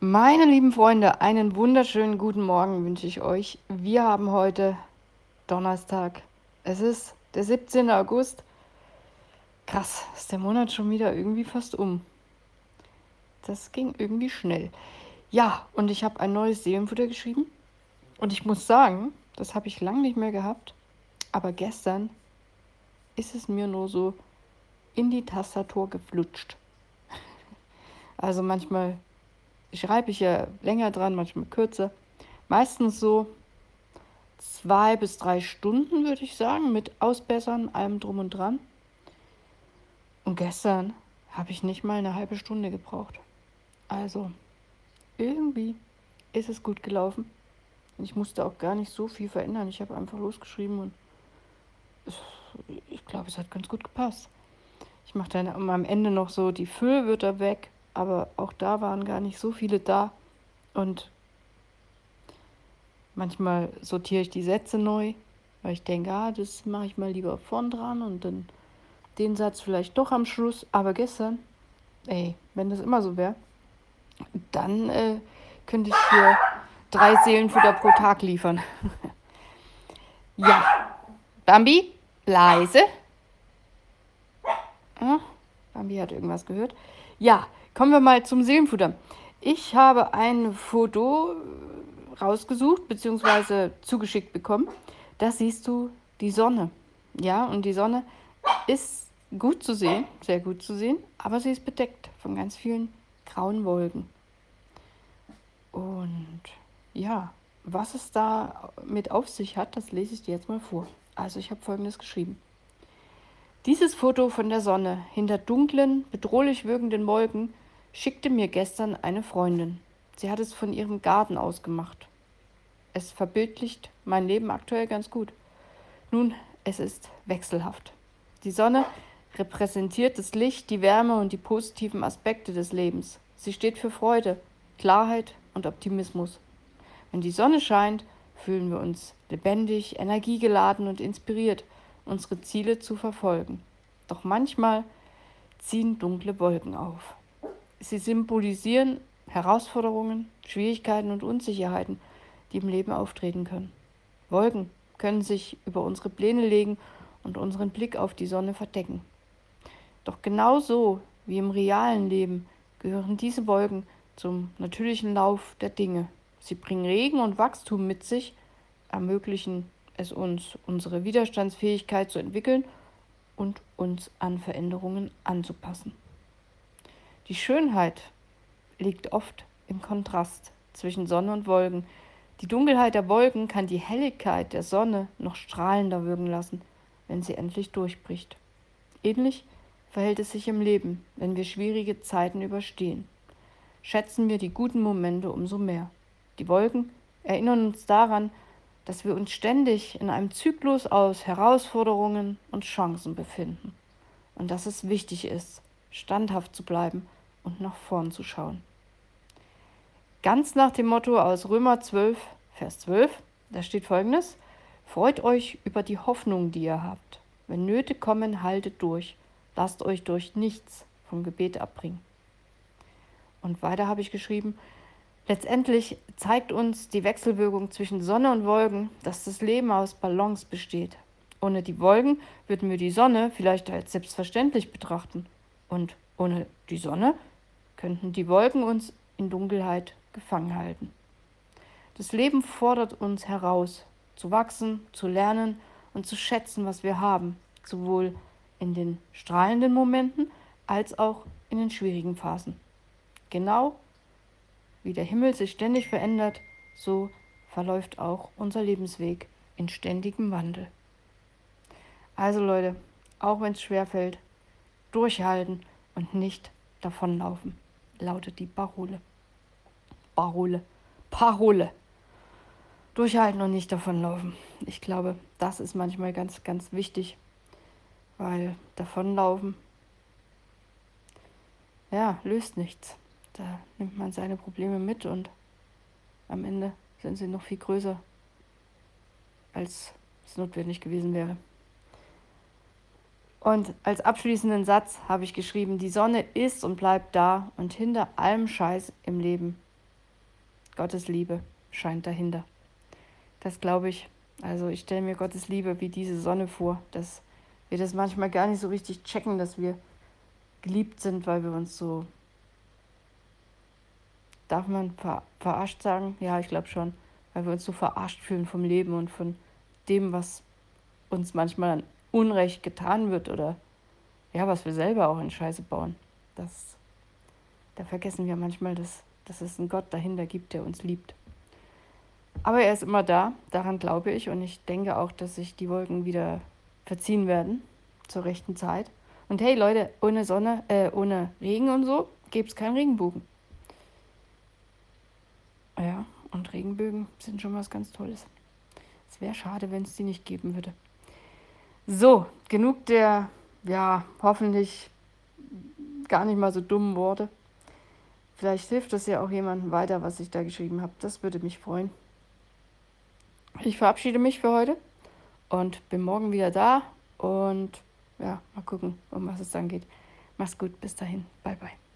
Meine lieben Freunde, einen wunderschönen guten Morgen wünsche ich euch. Wir haben heute Donnerstag. Es ist der 17. August. Krass, ist der Monat schon wieder irgendwie fast um. Das ging irgendwie schnell. Ja, und ich habe ein neues Seelenfutter geschrieben. Und ich muss sagen, das habe ich lange nicht mehr gehabt. Aber gestern ist es mir nur so in die Tastatur geflutscht. Also manchmal schreibe ich ja länger dran, manchmal kürzer. Meistens so zwei bis drei Stunden, würde ich sagen, mit Ausbessern, allem drum und dran. Und gestern habe ich nicht mal eine halbe Stunde gebraucht. Also, irgendwie ist es gut gelaufen. Ich musste auch gar nicht so viel verändern. Ich habe einfach losgeschrieben und ich glaube, es hat ganz gut gepasst. Ich mache dann am Ende noch so die Füllwörter weg aber auch da waren gar nicht so viele da. Und manchmal sortiere ich die Sätze neu, weil ich denke, ah, das mache ich mal lieber vorn dran und dann den Satz vielleicht doch am Schluss. Aber gestern, ey, wenn das immer so wäre, dann äh, könnte ich hier drei Seelenfutter pro Tag liefern. ja, Bambi, leise. Ah, Bambi hat irgendwas gehört. Ja, Kommen wir mal zum Seelenfutter. Ich habe ein Foto rausgesucht bzw. zugeschickt bekommen. Da siehst du die Sonne. Ja, und die Sonne ist gut zu sehen, sehr gut zu sehen, aber sie ist bedeckt von ganz vielen grauen Wolken. Und ja, was es da mit auf sich hat, das lese ich dir jetzt mal vor. Also ich habe folgendes geschrieben. Dieses Foto von der Sonne hinter dunklen, bedrohlich wirkenden Wolken schickte mir gestern eine Freundin. Sie hat es von ihrem Garten aus gemacht. Es verbildlicht mein Leben aktuell ganz gut. Nun, es ist wechselhaft. Die Sonne repräsentiert das Licht, die Wärme und die positiven Aspekte des Lebens. Sie steht für Freude, Klarheit und Optimismus. Wenn die Sonne scheint, fühlen wir uns lebendig, energiegeladen und inspiriert, unsere Ziele zu verfolgen. Doch manchmal ziehen dunkle Wolken auf. Sie symbolisieren Herausforderungen, Schwierigkeiten und Unsicherheiten, die im Leben auftreten können. Wolken können sich über unsere Pläne legen und unseren Blick auf die Sonne verdecken. Doch genauso wie im realen Leben gehören diese Wolken zum natürlichen Lauf der Dinge. Sie bringen Regen und Wachstum mit sich, ermöglichen es uns, unsere Widerstandsfähigkeit zu entwickeln und uns an Veränderungen anzupassen. Die Schönheit liegt oft im Kontrast zwischen Sonne und Wolken. Die Dunkelheit der Wolken kann die Helligkeit der Sonne noch strahlender wirken lassen, wenn sie endlich durchbricht. Ähnlich verhält es sich im Leben, wenn wir schwierige Zeiten überstehen. Schätzen wir die guten Momente umso mehr. Die Wolken erinnern uns daran, dass wir uns ständig in einem Zyklus aus Herausforderungen und Chancen befinden und dass es wichtig ist, standhaft zu bleiben und nach vorn zu schauen. Ganz nach dem Motto aus Römer 12, Vers 12, da steht folgendes: Freut euch über die Hoffnung, die ihr habt. Wenn Nöte kommen, haltet durch. Lasst euch durch nichts vom Gebet abbringen. Und weiter habe ich geschrieben, letztendlich zeigt uns die Wechselwirkung zwischen Sonne und Wolken, dass das Leben aus Balance besteht. Ohne die Wolken würden wir die Sonne vielleicht als selbstverständlich betrachten. Und ohne die Sonne könnten die Wolken uns in Dunkelheit gefangen halten. Das Leben fordert uns heraus, zu wachsen, zu lernen und zu schätzen, was wir haben, sowohl in den strahlenden Momenten als auch in den schwierigen Phasen. Genau wie der Himmel sich ständig verändert, so verläuft auch unser Lebensweg in ständigem Wandel. Also Leute, auch wenn es schwer fällt, durchhalten und nicht davonlaufen lautet die Parole. Parole. Parole. Durchhalten und nicht davonlaufen. Ich glaube, das ist manchmal ganz, ganz wichtig, weil davonlaufen, ja, löst nichts. Da nimmt man seine Probleme mit und am Ende sind sie noch viel größer, als es notwendig gewesen wäre. Und als abschließenden Satz habe ich geschrieben, die Sonne ist und bleibt da und hinter allem Scheiß im Leben Gottes Liebe scheint dahinter. Das glaube ich. Also ich stelle mir Gottes Liebe wie diese Sonne vor, dass wir das manchmal gar nicht so richtig checken, dass wir geliebt sind, weil wir uns so, darf man ver verarscht sagen? Ja, ich glaube schon, weil wir uns so verarscht fühlen vom Leben und von dem, was uns manchmal an Unrecht getan wird oder ja, was wir selber auch in Scheiße bauen. Das, da vergessen wir manchmal, dass, dass es einen Gott dahinter gibt, der uns liebt. Aber er ist immer da, daran glaube ich. Und ich denke auch, dass sich die Wolken wieder verziehen werden zur rechten Zeit. Und hey Leute, ohne Sonne, äh, ohne Regen und so, gäbe es keinen Regenbogen. Ja, und Regenbögen sind schon was ganz Tolles. Es wäre schade, wenn es die nicht geben würde. So, genug der, ja, hoffentlich gar nicht mal so dummen Worte. Vielleicht hilft das ja auch jemandem weiter, was ich da geschrieben habe. Das würde mich freuen. Ich verabschiede mich für heute und bin morgen wieder da. Und ja, mal gucken, um was es dann geht. Mach's gut, bis dahin. Bye, bye.